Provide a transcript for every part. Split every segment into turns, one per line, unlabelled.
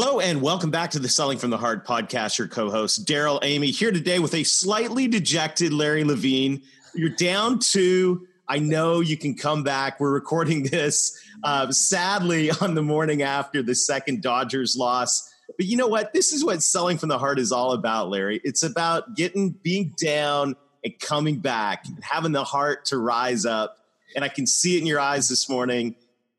Hello and welcome back to the Selling from the Heart podcast. Your co-host Darrell Amy here today with a slightly dejected Larry Levine. You're down to. I know you can come back. We're recording this uh, sadly on the morning after the second Dodgers loss. But you know what? This is what Selling from the Heart is all about, Larry. It's about getting being down and coming back and having the heart to rise up. And I can see it in your eyes this morning.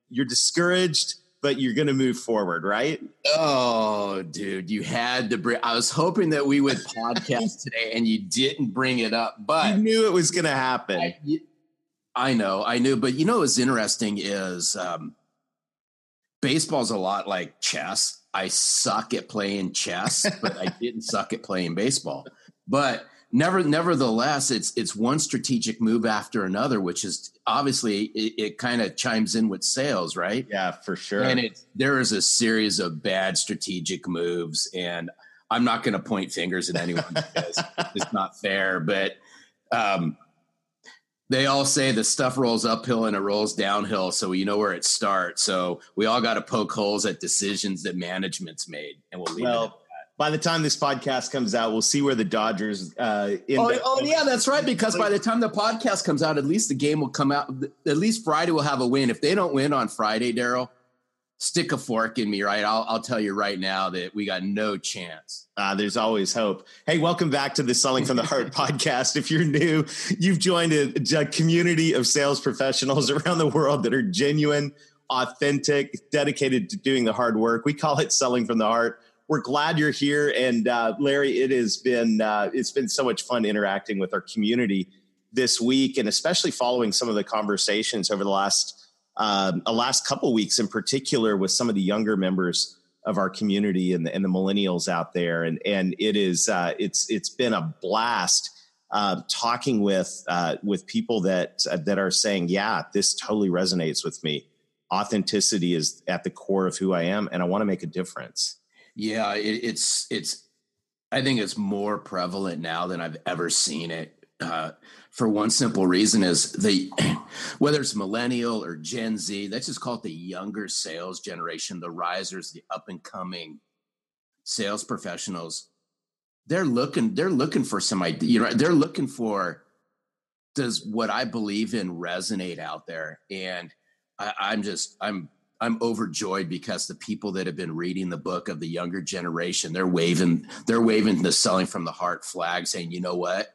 You're discouraged but you're going to move forward, right?
Oh, dude, you had to bring. I was hoping that we would podcast today, and you didn't bring it up, but
you knew it was going to happen.
I, I, know, I knew, but you know what's interesting is um, baseball's a lot like chess. I suck at playing chess, but I didn't suck at playing baseball. But never nevertheless it's it's one strategic move after another which is obviously it, it kind of chimes in with sales right?
Yeah for sure.
And it there is a series of bad strategic moves and i'm not going to point fingers at anyone because it's not fair but um they all say the stuff rolls uphill and it rolls downhill so you know where it starts. So we all got to poke holes at decisions that management's made and we'll leave well, it
by the time this podcast comes out, we'll see where the Dodgers. Uh,
oh, oh, yeah, that's right. Because by the time the podcast comes out, at least the game will come out. At least Friday will have a win. If they don't win on Friday, Darrell, stick a fork in me, right? I'll, I'll tell you right now that we got no chance.
Uh, there's always hope. Hey, welcome back to the Selling from the Heart podcast. If you're new, you've joined a, a community of sales professionals around the world that are genuine, authentic, dedicated to doing the hard work. We call it Selling from the Heart we're glad you're here. And uh, Larry, it has been uh, it's been so much fun interacting with our community this week, and especially following some of the conversations over the last um, a last couple weeks, in particular, with some of the younger members of our community and the, and the millennials out there. And and it is uh, it's it's been a blast. Uh, talking with uh, with people that uh, that are saying, "Yeah, this totally resonates with me. Authenticity is at the core of who I am, and I want to make a difference."
Yeah, it, it's it's. I think it's more prevalent now than I've ever seen it. Uh, for one simple reason is the whether it's millennial or Gen Z, let's just call it the younger sales generation, the risers, the up and coming sales professionals. They're looking. They're looking for some idea. You know, they're looking for does what I believe in resonate out there, and I, I'm just I'm I'm overjoyed because the people that have been reading the book of the younger generation, they're waving, they're waving the selling from the heart flag, saying, you know what?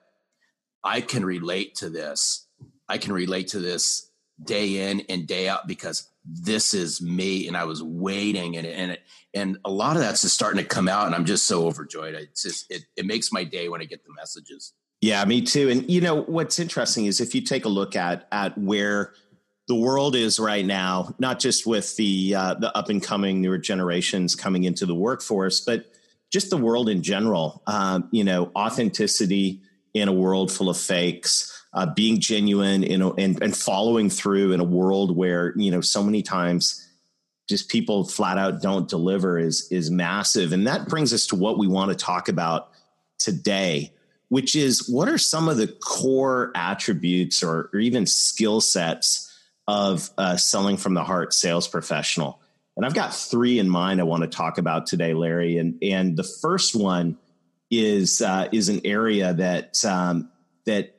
I can relate to this. I can relate to this day in and day out because this is me. And I was waiting and and it, and a lot of that's just starting to come out. And I'm just so overjoyed. It's just it, it makes my day when I get the messages.
Yeah, me too. And you know what's interesting is if you take a look at at where the world is right now, not just with the uh, the up and coming newer generations coming into the workforce, but just the world in general. Um, you know, authenticity in a world full of fakes, uh, being genuine in a, and, and following through in a world where you know so many times just people flat out don't deliver is is massive, and that brings us to what we want to talk about today which is what are some of the core attributes or, or even skill sets of a selling from the heart sales professional. And I've got three in mind I want to talk about today, Larry. And and the first one is uh, is an area that um, that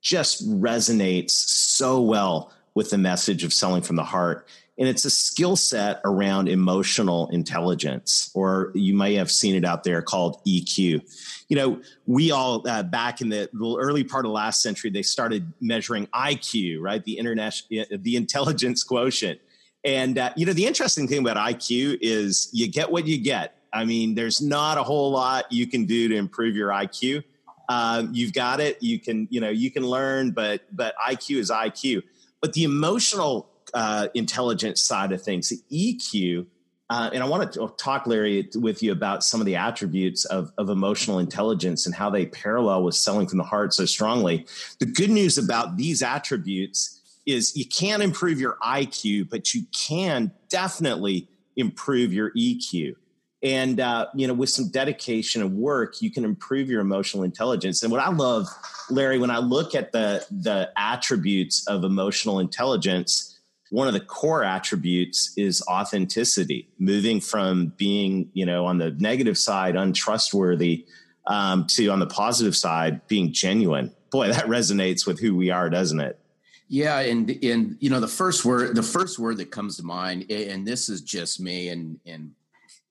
just resonates so well with the message of selling from the heart. And it's a skill set around emotional intelligence, or you may have seen it out there called EQ. You know, we all uh, back in the early part of last century, they started measuring IQ, right? The internet, the intelligence quotient. And uh, you know, the interesting thing about IQ is you get what you get. I mean, there's not a whole lot you can do to improve your IQ. Um, you've got it. You can, you know, you can learn, but but IQ is IQ. But the emotional uh, intelligence side of things, the EQ, uh, and I want to talk, Larry, with you about some of the attributes of, of emotional intelligence and how they parallel with selling from the heart so strongly. The good news about these attributes is you can't improve your IQ, but you can definitely improve your EQ. And uh, you know, with some dedication and work, you can improve your emotional intelligence. And what I love, Larry, when I look at the the attributes of emotional intelligence, one of the core attributes is authenticity moving from being you know on the negative side untrustworthy um, to on the positive side being genuine. Boy that resonates with who we are doesn't it?
Yeah and and you know the first word the first word that comes to mind and this is just me and and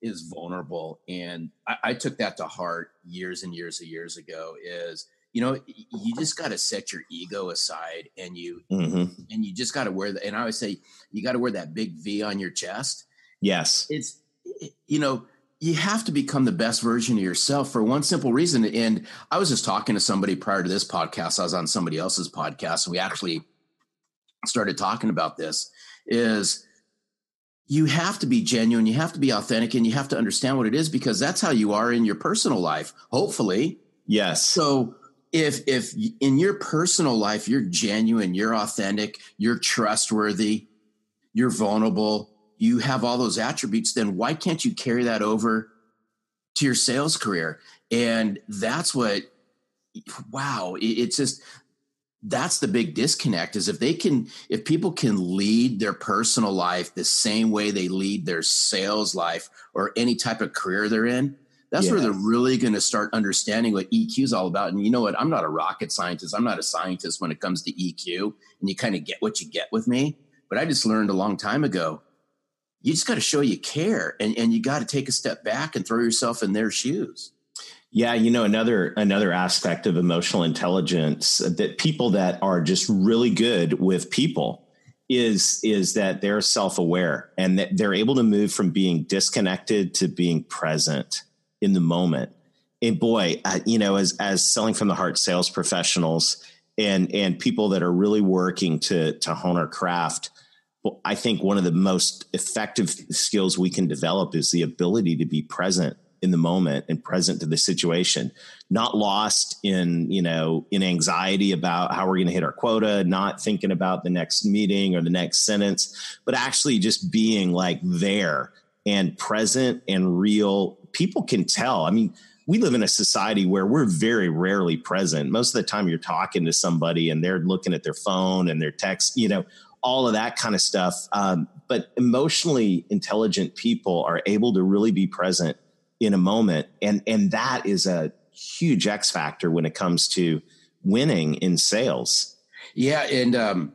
is vulnerable and I, I took that to heart years and years and years ago is you know you just got to set your ego aside and you mm-hmm. and you just got to wear the and i always say you got to wear that big v on your chest.
Yes.
It's you know you have to become the best version of yourself for one simple reason and i was just talking to somebody prior to this podcast i was on somebody else's podcast and we actually started talking about this is you have to be genuine you have to be authentic and you have to understand what it is because that's how you are in your personal life hopefully.
Yes.
So if if in your personal life you're genuine you're authentic you're trustworthy you're vulnerable you have all those attributes then why can't you carry that over to your sales career? And that's what wow it's just that's the big disconnect is if they can if people can lead their personal life the same way they lead their sales life or any type of career they're in that's yeah. where they're really going to start understanding what EQ is all about. And you know what? I'm not a rocket scientist. I'm not a scientist when it comes to EQ. And you kind of get what you get with me. But I just learned a long time ago you just got to show you care and, and you got to take a step back and throw yourself in their shoes.
Yeah, you know another another aspect of emotional intelligence that people that are just really good with people is is that they're self-aware and that they're able to move from being disconnected to being present in the moment. And boy, you know, as as selling from the heart sales professionals and and people that are really working to to hone our craft, well, I think one of the most effective skills we can develop is the ability to be present in the moment and present to the situation not lost in you know in anxiety about how we're going to hit our quota not thinking about the next meeting or the next sentence but actually just being like there and present and real people can tell. I mean, we live in a society where we're very rarely present. Most of the time, you're talking to somebody and they're looking at their phone and their text, you know, all of that kind of stuff. Um, but emotionally intelligent people are able to really be present in a moment, and and that is a huge X factor when it comes to winning in sales.
Yeah, and um,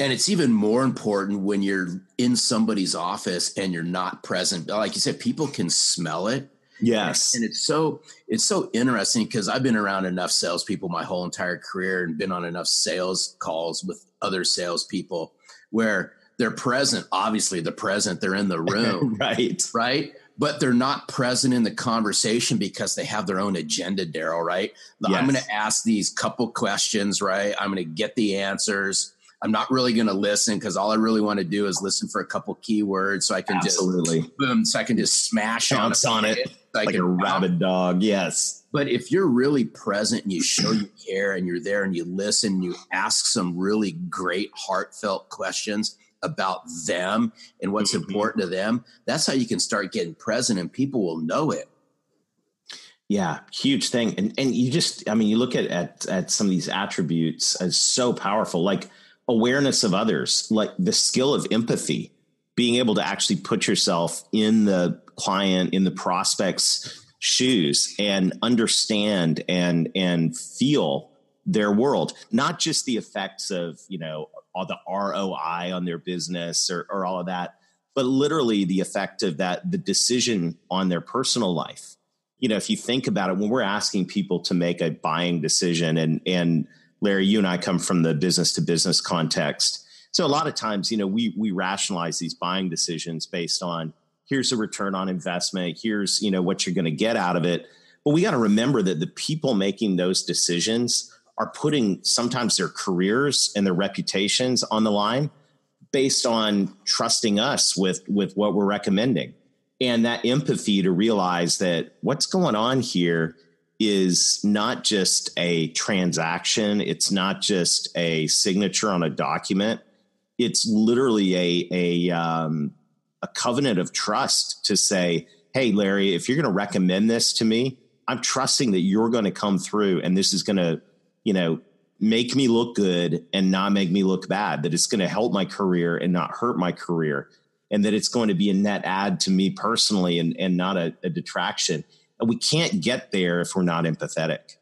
and it's even more important when you're in somebody's office and you're not present. Like you said people can smell it.
Yes.
And it's so it's so interesting because i've been around enough salespeople my whole entire career and been on enough sales calls with other salespeople where they're present. Obviously they're present. They're in the room.
Right.
Right? But they're not present in the conversation because they have their own agenda darrell right? Yes. i'm going to ask these couple questions right? I'm going to get the answers I'm not really going to listen because all I really want to do is listen for a couple keywords so I can
Absolutely.
just boom, so I can just smash on,
on it, it like a rabid dog. Yes.
But if you're really present and you show you care and you're there and you listen, and you ask some really great heartfelt questions about them and what's mm-hmm. important to them, that's how you can start getting present and people will know it.
Yeah, huge thing. And and you just I mean you look at at at some of these attributes as so powerful. Like awareness of others, like the skill of empathy, being able to actually put yourself in the client, in the prospect's shoes and understand and and feel their world, not just the effects of, you know, all the ROI on their business or, or all of that, but literally the effect of that, the decision on their personal life. You know, if you think about it, when we're asking people to make a buying decision and and Larry, you and I come from the business to business context. So a lot of times, you know, we we rationalize these buying decisions based on here's a return on investment, here's, you know, what you're going to get out of it. But we got to remember that the people making those decisions are putting sometimes their careers and their reputations on the line based on trusting us with with what we're recommending. and that empathy to realize that what's going on here is not just a transaction it's not just a signature on a document it's literally a a um, a covenant of trust to say hey larry if you're going to recommend this to me i'm trusting that you're going to come through and this is going to you know make me look good and not make me look bad that it's going to help my career and not hurt my career and that it's going to be a net add to me personally and, and not a, a detraction. And we can't get there if we're not empathetic.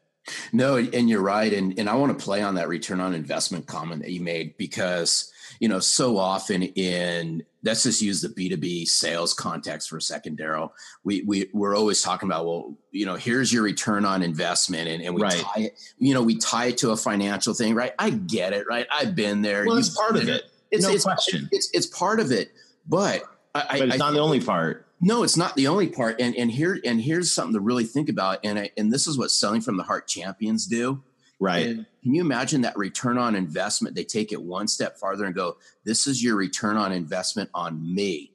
No, and you're right. And, and I want to play on that return on investment comment that you made because, you know, so often in let's just use the B2B sales context for a second, Darrell. We, we we're always talking about, well, you know, here's your return on investment. And, and we right. tie it, you know, we tie it to a financial thing, right? I get it, right? I've been there.
Well, it's part of it.
It's, no it's, question. It's, it's part of it. But
I, but it's I, not I, the only part.
No, it's not the only part. And and here and here's something to really think about. And I, and this is what selling from the heart champions do.
Right. And
can you imagine that return on investment? They take it one step farther and go, "This is your return on investment on me.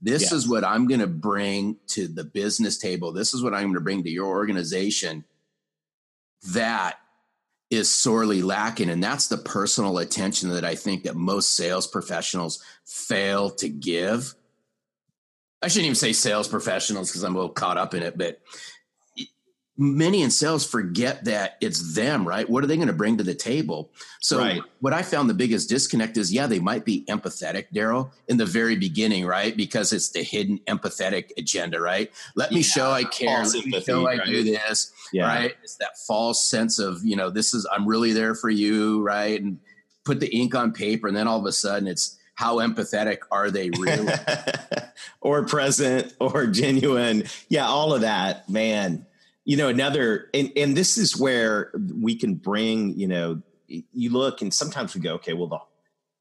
This is what I'm going to bring to the business table. This is what I'm going to bring to your organization." That is sorely lacking and that's the personal attention that i think that most sales professionals fail to give i shouldn't even say sales professionals because i'm a little caught up in it but many in sales forget that it's them, right? What are they going to bring to the table? So, right. what I found the biggest disconnect is, yeah, they might be empathetic, Darrell, in the very beginning, right? Because it's the hidden empathetic agenda, right? Let me show I care. Let empathy, me show I right? do this, yeah. right? It's that false sense of, you know, this is, I'm really there for you, right? And put the ink on paper, and then all of a sudden it's, how empathetic are they really?
or present or genuine. Yeah, all of that, man you know another and and this is where we can bring you know you look and sometimes we go okay well the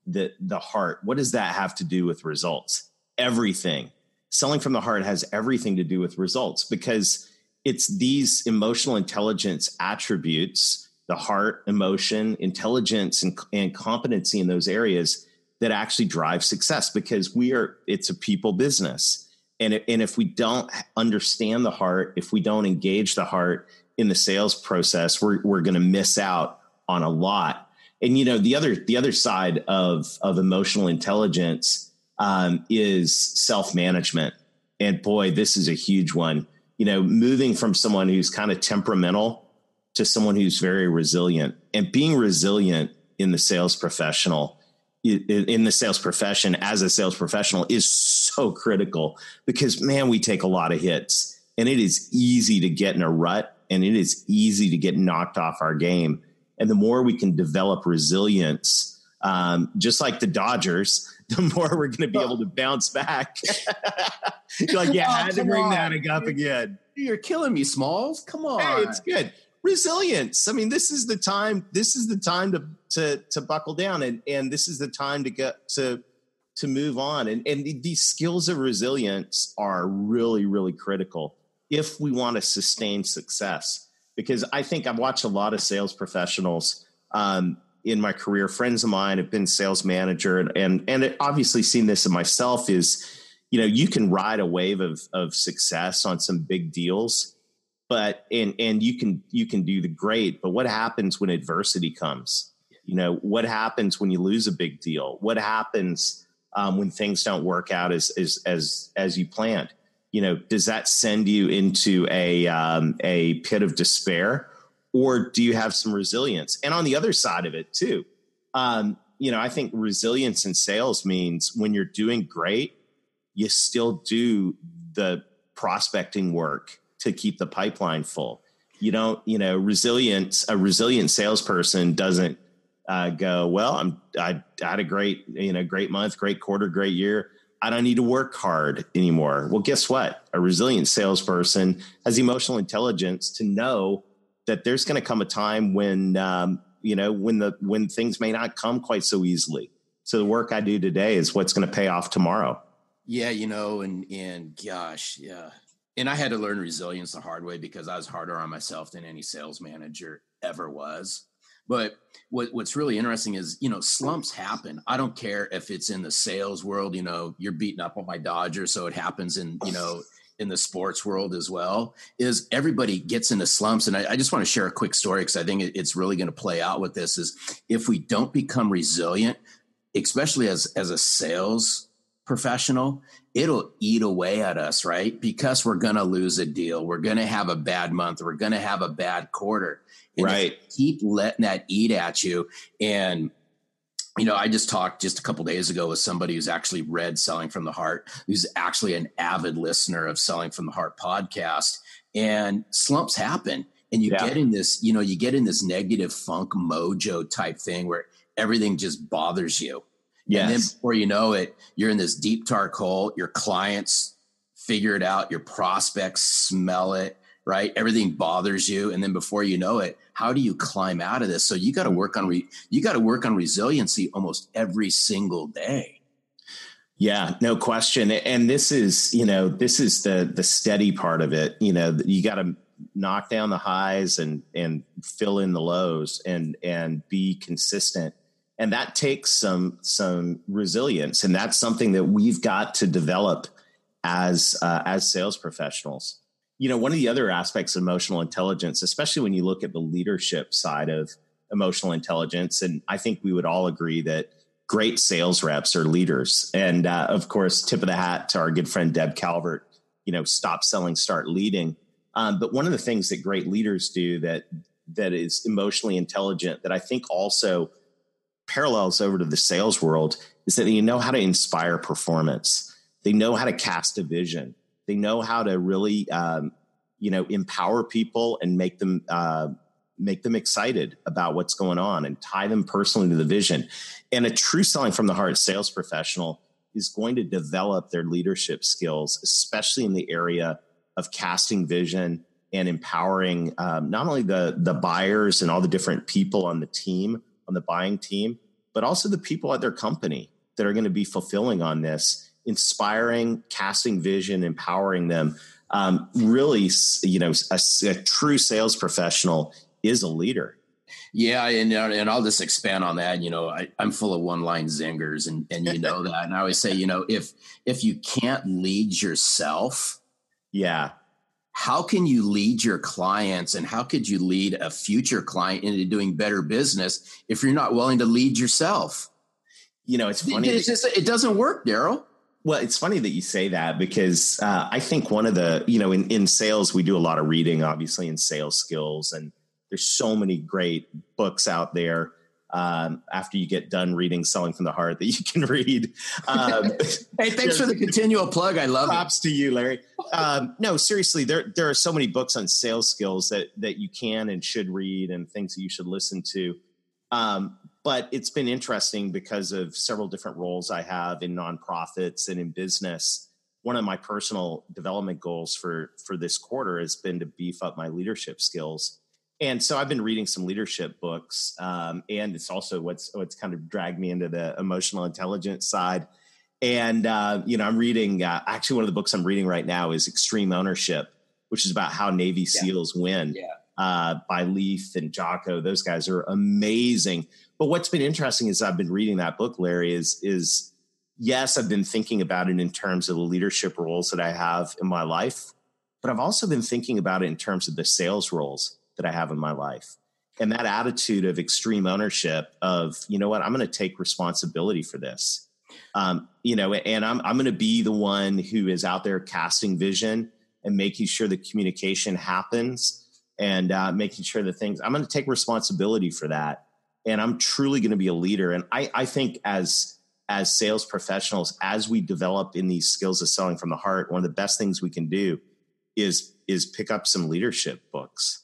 the the heart what does that have to do with results everything selling from the heart has everything to do with results because it's these emotional intelligence attributes the heart emotion intelligence and, and competency in those areas that actually drive success because we are it's a people business and, and if we don't understand the heart, if we don't engage the heart in the sales process, we're, we're going to miss out on a lot. And, you know, the other, the other side of, of emotional intelligence um, is self-management. And boy, this is a huge one, you know, moving from someone who's kind of temperamental to someone who's very resilient and being resilient in the sales professional in the sales profession as a sales professional is so critical because man we take a lot of hits and it is easy to get in a rut and it is easy to get knocked off our game. And the more we can develop resilience um, just like the dodgers the more we're going to be able to bounce back. Like yeah oh, i had to bring on. that up again.
You're killing me smalls. Come on
hey it's good resilience. I mean, this is the time. This is the time to to to buckle down, and and this is the time to get to to move on. And and these skills of resilience are really really critical if we want to sustain success. Because I think I've watched a lot of sales professionals um, in my career. Friends of mine have been sales manager, and and and obviously seen this in myself. Is you know you can ride a wave of of success on some big deals but and and you can you can do the great but what happens when adversity comes? You know what happens when you lose a big deal? What happens um, when things don't work out as as as as you planned? You know does that send you into a um, a pit of despair or do you have some resilience? And on the other side of it too um, you know i think resilience in sales means when you're doing great you still do the prospecting work to keep the pipeline full. You don't, you know, resilience, a resilient salesperson doesn't uh, go, well, I'm, I, had a great, you know, great month, great quarter, great year. I don't need to work hard anymore. Well, guess what? A resilient salesperson has emotional intelligence to know that there's going to come a time when, um, you know, when the, when things may not come quite so easily. So the work I do today is what's going to pay off tomorrow.
Yeah, you know, and and gosh, yeah, and I had to learn resilience the hard way because I was harder on myself than any sales manager ever was. But what, what's really interesting is, you know, slumps happen. I don't care if it's in the sales world, you know, you're beating up on my Dodgers. So it happens in, you know, in the sports world as well is everybody gets into slumps and i, I just want to share a quick story because i think it, it's really going to play out with this is if we don't become resilient especially as as a sales professional it'll eat away at us right because we're going to lose a deal we're going to have a bad month we're going to have a bad quarter
and right
keep letting that eat at you and you know, I just talked just a couple days ago with somebody who's actually read Selling from the Heart, who's actually an avid listener of Selling from the Heart podcast. And slumps happen. And you yeah. get in this, you know, you get in this negative funk mojo type thing where everything just bothers you. Yes. And then before you know it, you're in this deep dark hole. Your clients figure it out, your prospects smell it, right? Everything bothers you. And then before you know it, how do you climb out of this? So you got to work on re- you got to work on resiliency almost every single day.
Yeah, no question. And this is, you know, this is the the steady part of it. You know, you got to knock down the highs and and fill in the lows and and be consistent. And that takes some some resilience, and that's something that we've got to develop as uh, as sales professionals you know, one of the other aspects of emotional intelligence, especially when you look at the leadership side of emotional intelligence, and I think we would all agree that great sales reps are leaders. And uh, of course, tip of the hat to our good friend Deb Calvert. You know, stop selling, start leading. Um, but one of the things that great leaders do that that is emotionally intelligent that I think also parallels over to the sales world is that they know how to inspire performance. They know how to cast a vision. They know how to really, um, you know, empower people and make them uh, make them excited about what's going on and tie them personally to the vision. And a true selling from the heart sales professional is going to develop their leadership skills, especially in the area of casting vision and empowering um, not only the the buyers and all the different people on the team on the buying team, but also the people at their company that are going to be fulfilling on this inspiring, casting vision, empowering them. Um, really, you know, a, a, true sales professional is a leader.
Yeah, and and I'll just expand on that. You know, I, am full of one line zingers, and and you know that. And I always say, you know, if if you can't lead yourself,
yeah,
how can you lead your clients, and how could you lead a future client into doing better business if you're not willing to lead yourself?
You know, it's funny.
It's just it doesn't work, Daryl.
Well, it's funny that you say that because uh, I think one of the, you know, in, in sales, we do a lot of reading, obviously, in sales skills. And there's so many great books out there um, after you get done reading Selling from the Heart that you can read. Um,
hey, thanks for the continual plug. I love
props
it.
to you, Larry. Um, no, seriously, there there are so many books on sales skills that that you can and should read, and things that you should listen to. Um, but it's been interesting because of several different roles I have in nonprofits and in business. One of my personal development goals for for this quarter has been to beef up my leadership skills. And so I've been reading some leadership books, um, and it's also what's what's kind of dragged me into the emotional intelligence side. And uh, you know, I'm reading. Uh, actually, one of the books I'm reading right now is Extreme Ownership, which is about how Navy yeah. SEALs win.
Yeah.
Uh, by Leif and Jocko. Those guys are amazing. But what's been interesting is I've been reading that book, Larry, is is yes, I've been thinking about it in terms of the leadership roles that I have in my life, but I've also been thinking about it in terms of the sales roles that I have in my life. And that attitude of extreme ownership of, you know what, I'm going to take responsibility for this. Um, you know, and I'm I'm going to be the one who is out there casting vision and making sure the communication happens and uh, making sure that things. I'm going to take responsibility for that and I'm truly going to be a leader. And I, I think as as sales professionals, as we develop in these skills of selling from the heart, one of the best things we can do is is pick up some leadership books.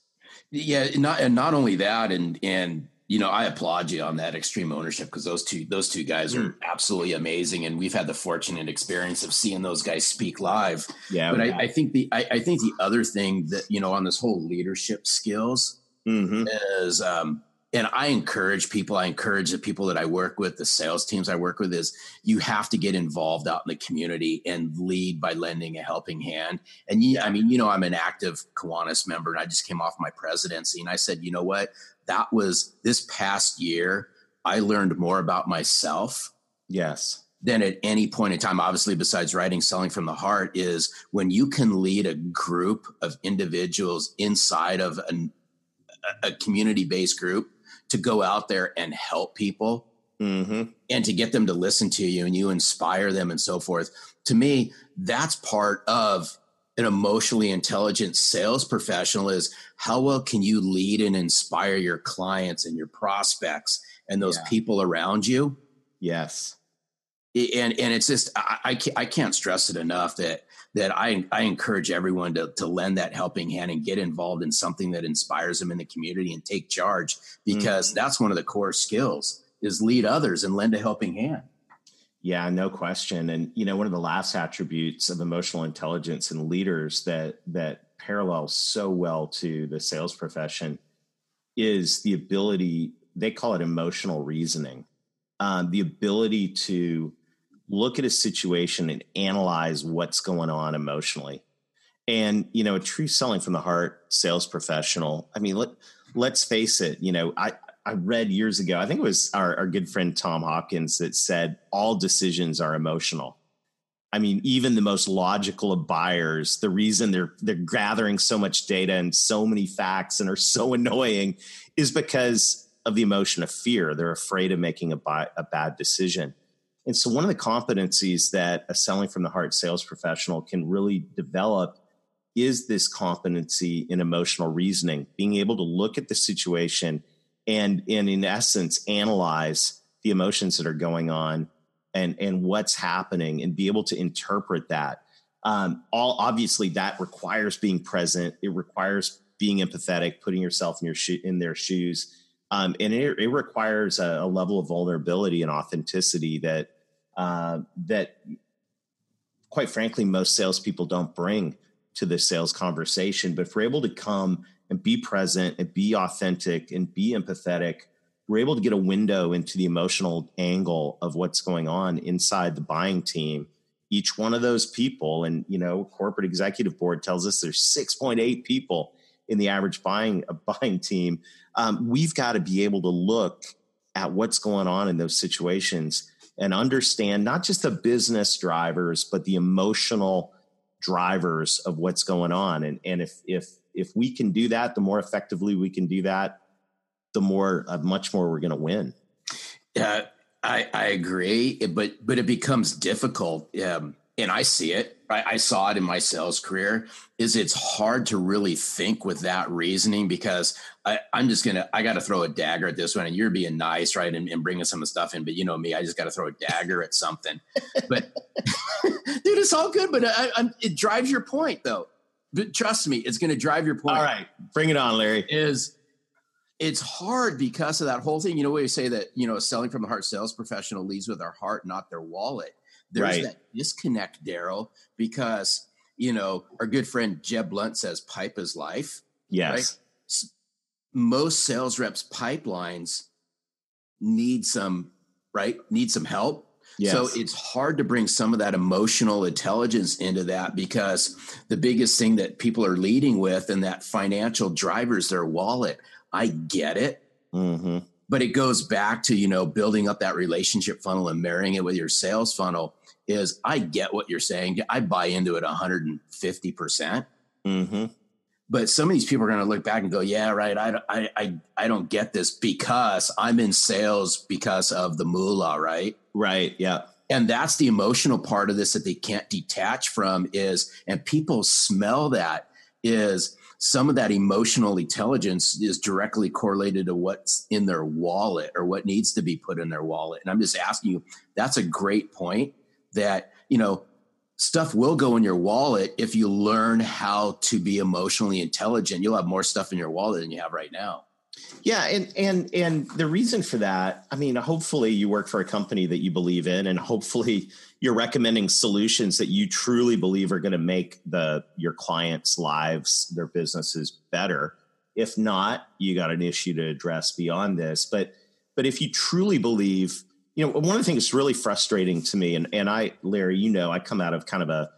Yeah, not and not only that, and and you know, I applaud you on that extreme ownership because those two those two guys are mm. absolutely amazing, and we've had the fortunate experience of seeing those guys speak live.
Yeah,
but I, I, think the I, I, think the other thing that you know on this whole leadership skills mm-hmm. is um, and I encourage people, I encourage the people that I work with, the sales teams I work with, is you have to get involved out in the community and lead by lending a helping hand. And you, I mean, you know, I'm an active Kiwanis member and I just came off my presidency and I said, you know what? That was this past year, I learned more about myself.
Yes.
Than at any point in time, obviously, besides writing Selling from the Heart, is when you can lead a group of individuals inside of an, a community based group to go out there and help people mm-hmm. and to get them to listen to you and you inspire them and so forth. To me, that's part of an emotionally intelligent sales professional is how well can you lead and inspire your clients and your prospects and those yeah. people around you?
Yes.
And and it's just I, I can't, I can't stress it enough that that I, I encourage everyone to, to lend that helping hand and get involved in something that inspires them in the community and take charge because mm-hmm. that's one of the core skills is lead others and lend a helping hand.
Yeah, no question. And you know, one of the last attributes of emotional intelligence in leaders that that parallels so well to the sales profession is the ability. They call it emotional reasoning. Um, the ability to look at a situation and analyze what's going on emotionally. And, you know, a true selling from the heart sales professional, I mean, let, let's face it, you know, I, I read years ago, I think it was our, our good friend Tom Hopkins that said all decisions are emotional. I mean, even the most logical of buyers, the reason they're they're gathering so much data and so many facts and are so annoying is because of the emotion of fear. They're afraid of making a, buy, a bad decision. And so, one of the competencies that a selling from the heart sales professional can really develop is this competency in emotional reasoning, being able to look at the situation and, and in essence, analyze the emotions that are going on and, and what's happening and be able to interpret that. Um, all obviously that requires being present. It requires being empathetic, putting yourself in your sho- in their shoes, um, and it, it requires a, a, level of vulnerability and authenticity that uh, that, quite frankly, most salespeople don't bring to the sales conversation. But if we're able to come and be present and be authentic and be empathetic, we're able to get a window into the emotional angle of what's going on inside the buying team. Each one of those people, and you know, corporate executive board tells us there's 6.8 people in the average buying a buying team. Um, we've got to be able to look at what's going on in those situations and understand not just the business drivers, but the emotional drivers of what's going on. And, and if, if, if we can do that, the more effectively we can do that, the more, uh, much more we're going to win.
Yeah, I, I agree, but, but it becomes difficult. Um, and I see it. I, I, saw it in my sales career. Is it's hard to really think with that reasoning because I, am just gonna I got to throw a dagger at this one, and you're being nice, right, and, and bringing some of the stuff in. But you know me, I just got to throw a dagger at something. But dude, it's all good. But I, it drives your point, though. But trust me, it's going to drive your point.
All right, bring it on, Larry.
Is it's hard because of that whole thing. You know, we say that you know, selling from the heart sales professional leads with their heart, not their wallet there's right. that disconnect, Darrell, because you know our good friend Jeb Blount says pipe is life.
Yes. Right?
Most sales reps pipelines need some right need some help. Yes. So it's hard to bring some of that emotional intelligence into that because the biggest thing that people are leading with and that financial drivers their wallet. I get it. Mm-hmm but it goes back to you know building up that relationship funnel and marrying it with your sales funnel is I get what you're saying. I buy into it 150 percent. Mm-hmm. But some of these people are going to look back and go, "Yeah, right. I, I, I, I don't get this because I'm in sales because of the moolah, right?
Right. Yeah.
And that's the emotional part of this that they can't detach from is, and people smell that is some of that emotional intelligence is directly correlated to what's in their wallet or what needs to be put in their wallet. And I'm just asking you, that's a great point that, you know, stuff will go in your wallet if you learn how to be emotionally intelligent. You'll have more stuff in your wallet than you have right now.
Yeah, and and and the reason for that, I mean, hopefully you work for a company that you believe in and hopefully you're recommending solutions that you truly believe are going to make the your clients' lives, their businesses better If not, you got an issue to address beyond this. But but if you truly believe, you know, one of the things that's really frustrating to me, and and I, Larry, you know, I come out of kind of a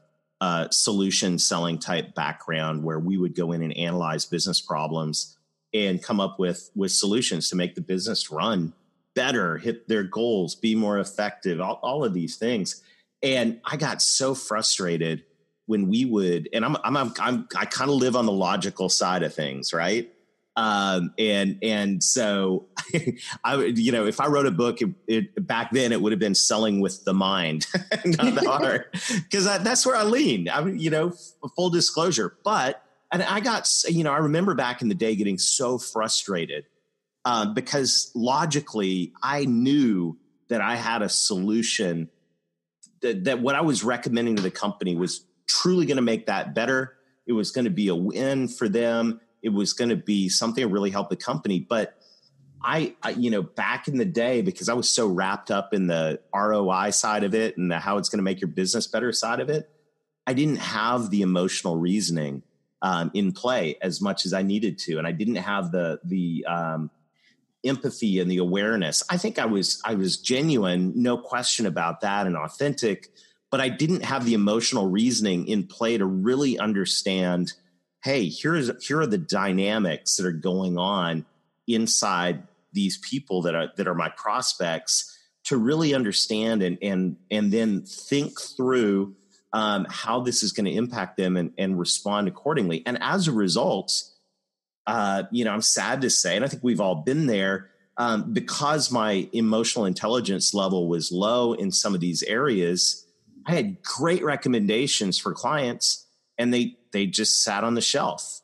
solution selling type background where we would go in and analyze business problems and come up with with solutions to make the business run better, hit their goals, be more effective, all, all of these things. And I got so frustrated when we would, and I'm, I'm, I'm, I'm i kind of live on the logical side of things, right? Um, and and so I would, you know, if I wrote a book, it, it, back then it would have been selling with the mind, not the heart, because that's where I lean. I mean, you know, full disclosure. But and I got, you know, I remember back in the day getting so frustrated um, because logically I knew that I had a solution that, that what I was recommending to the company was truly going to make that better. It was going to be a win for them. It was going to be something that really helped the company. But I, I, you know, back in the day, because I was so wrapped up in the ROI side of it and the how it's going to make your business better side of it, I didn't have the emotional reasoning um, in play as much as I needed to, and I didn't have the the um, empathy and the awareness. I think I was I was genuine, no question about that, and authentic but I didn't have the emotional reasoning in play to really understand hey, here's here are the dynamics that are going on inside these people that are that are my prospects to really understand and and and then think through um, how this is going to impact them and, and respond accordingly. And as a result, uh, you know, I'm sad to say, and I think we've all been there, um, because my emotional intelligence level was low in some of these areas. I had great recommendations for clients and they they just sat on the shelf.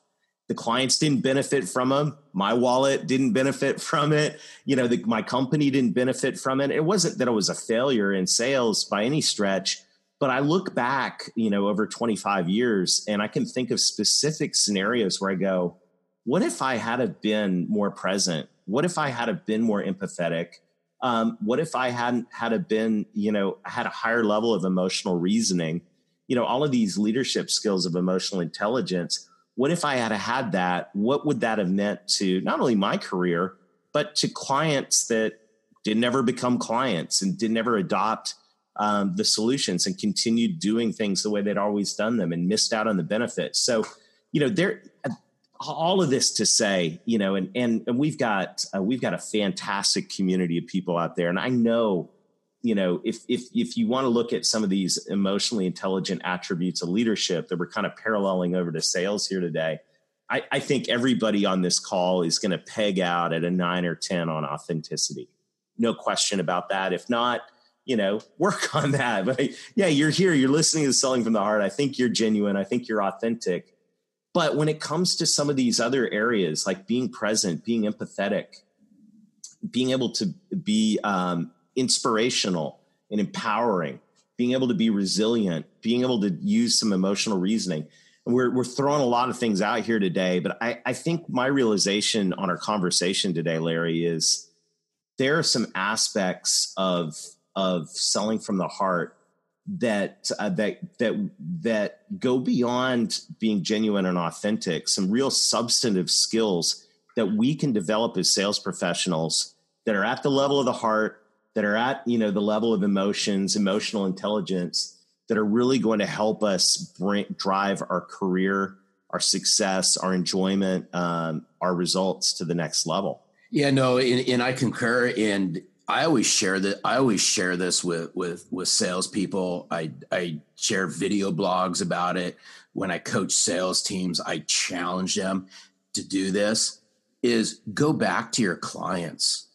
The clients didn't benefit from them. My wallet didn't benefit from it. You know, the, my company didn't benefit from it. It wasn't that it was a failure in sales by any stretch, but I look back, you know, over 25 years and I can think of specific scenarios where I go, what if I had have been more present? What if I had have been more empathetic? um, what if I hadn't had a been, you know, had a higher level of emotional reasoning, you know, all of these leadership skills of emotional intelligence. What if I had had that? What would that have meant to not only my career, but to clients that didn't ever become clients and didn't ever adopt um, the solutions and continued doing things the way they'd always done them and missed out on the benefits. So, you know, there all of this to say, you know, and and and we've got uh, we've got a fantastic community of people out there, and I know, you know, if if if you want to look at some of these emotionally intelligent attributes of leadership that we're kind of paralleling over to sales here today, I, I think everybody on this call is going to peg out at a nine or ten on authenticity, no question about that. If not, you know, work on that. But yeah, you're here, you're listening to selling from the heart. I think you're genuine. I think you're authentic but when it comes to some of these other areas, like being present, being empathetic, being able to be um, inspirational and empowering, being able to be resilient, being able to use some emotional reasoning. And we're, we're throwing a lot of things out here today, but I, I think my realization on our conversation today, Larry, is there are some aspects of, of selling from the heart that uh, that that that go beyond being genuine and authentic some real substantive skills that we can develop as sales professionals that are at the level of the heart that are at you know the level of emotions emotional intelligence that are really going to help us bring, drive our career our success our enjoyment um, our results to the next level
yeah no and, and i concur and I always share that. I always share this with with with salespeople. I I share video blogs about it. When I coach sales teams, I challenge them to do this. Is go back to your clients.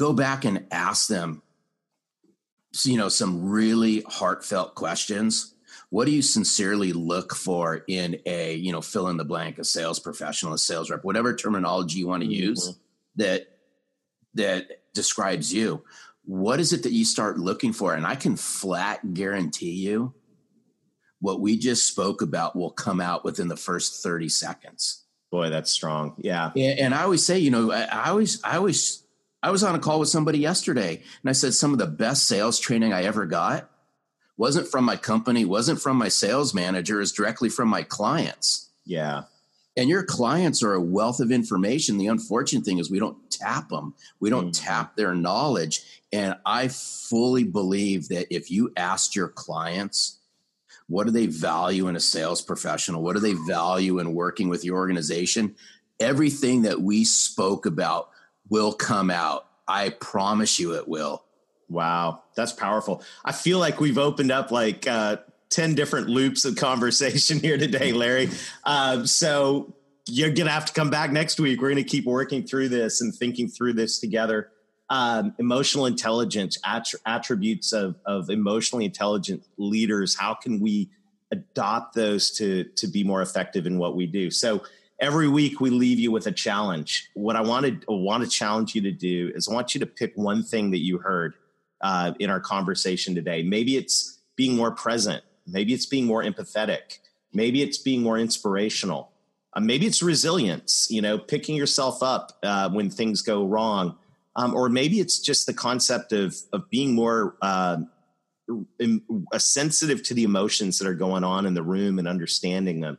Go back and ask them, you know, some really heartfelt questions. What do you sincerely look for in a, you know, fill in the blank, a sales professional, a sales rep, whatever terminology you want to mm-hmm. use that that describes you. What is it that you start looking for? And I can flat guarantee you what we just spoke about will come out within the first 30 seconds.
Boy, that's strong. Yeah.
And, I always say, you know, I, I always, I always, I was on a call with somebody yesterday and I said some of the best sales training I ever got wasn't from my company, wasn't from my sales manager, is directly from my clients.
Yeah.
and your clients are a wealth of information. The unfortunate thing is we don't tap them. We don't mm. tap their knowledge. And I fully believe that if you asked your clients, what do they value in a sales professional? What do they value in working with your organization? Everything that we spoke about will come out. I promise you it will.
Wow, that's powerful. I feel like we've opened up like uh, 10 different loops of conversation here today, Larry. Um, so you're going to have to come back next week. We're going to keep working through this and thinking through this together. Um, emotional intelligence, attributes of, of emotionally intelligent leaders. How can we adopt those to, to be more effective in what we do? So every week we leave you with a challenge. What I wanted, want to challenge you to do is I want you to pick one thing that you heard uh, in our conversation today. Maybe it's being more present. Maybe it's being more empathetic. Maybe it's being more inspirational. Uh, maybe it's resilience, you know, picking yourself up uh, when things go wrong. Um, or maybe it's just the concept of, of being more uh, in, sensitive to the emotions that are going on in the room and understanding them.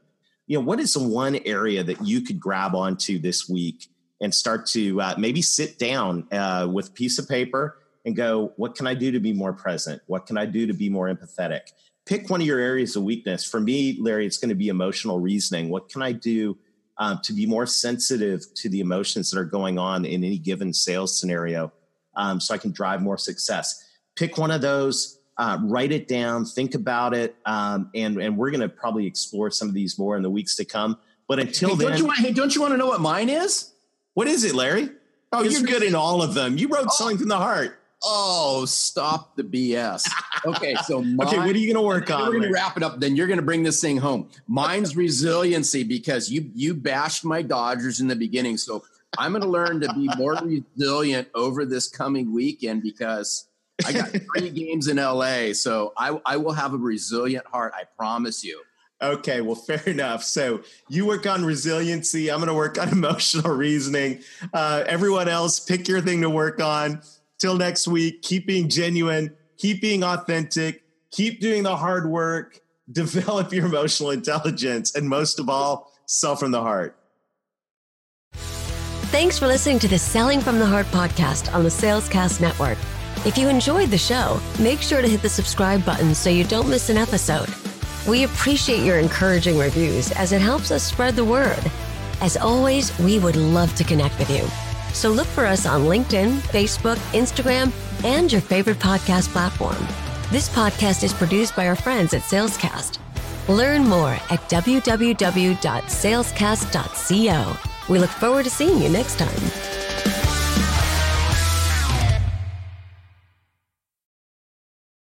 You know, what is the one area that you could grab onto this week and start to uh, maybe sit down uh, with a piece of paper and go, what can I do to be more present? What can I do to be more empathetic? Pick one of your areas of weakness. For me, Larry, it's going to be emotional reasoning. What can I do um, to be more sensitive to the emotions that are going on in any given sales scenario um, so I can drive more success? Pick one of those, uh, write it down, think about it, um, and, and we're going to probably explore some of these more in the weeks to come. But until
hey,
then,
don't you, want, hey, don't you want to know what mine is?
What is it, Larry? Oh, you're good in all of them. You wrote oh. something from the heart.
Oh, stop the BS. Okay, so
mine, okay, what are you going to work on?
We're going to wrap it up. Then you're going to bring this thing home. Mine's resiliency because you you bashed my Dodgers in the beginning, so I'm going to learn to be more resilient over this coming weekend because I got three games in LA, so I I will have a resilient heart. I promise you.
Okay, well, fair enough. So you work on resiliency. I'm going to work on emotional reasoning. Uh, everyone else, pick your thing to work on Till next week, keep being genuine, keep being authentic, keep doing the hard work, develop your emotional intelligence, and most of all, sell from the heart.
Thanks for listening to the Selling from the Heart podcast on the Salescast Network. If you enjoyed the show, make sure to hit the subscribe button so you don't miss an episode. We appreciate your encouraging reviews as it helps us spread the word. As always, we would love to connect with you. So look for us on LinkedIn, Facebook, Instagram, and your favorite podcast platform. This podcast is produced by our friends at Salescast. Learn more at www.salescast.co. We look forward to seeing you next time.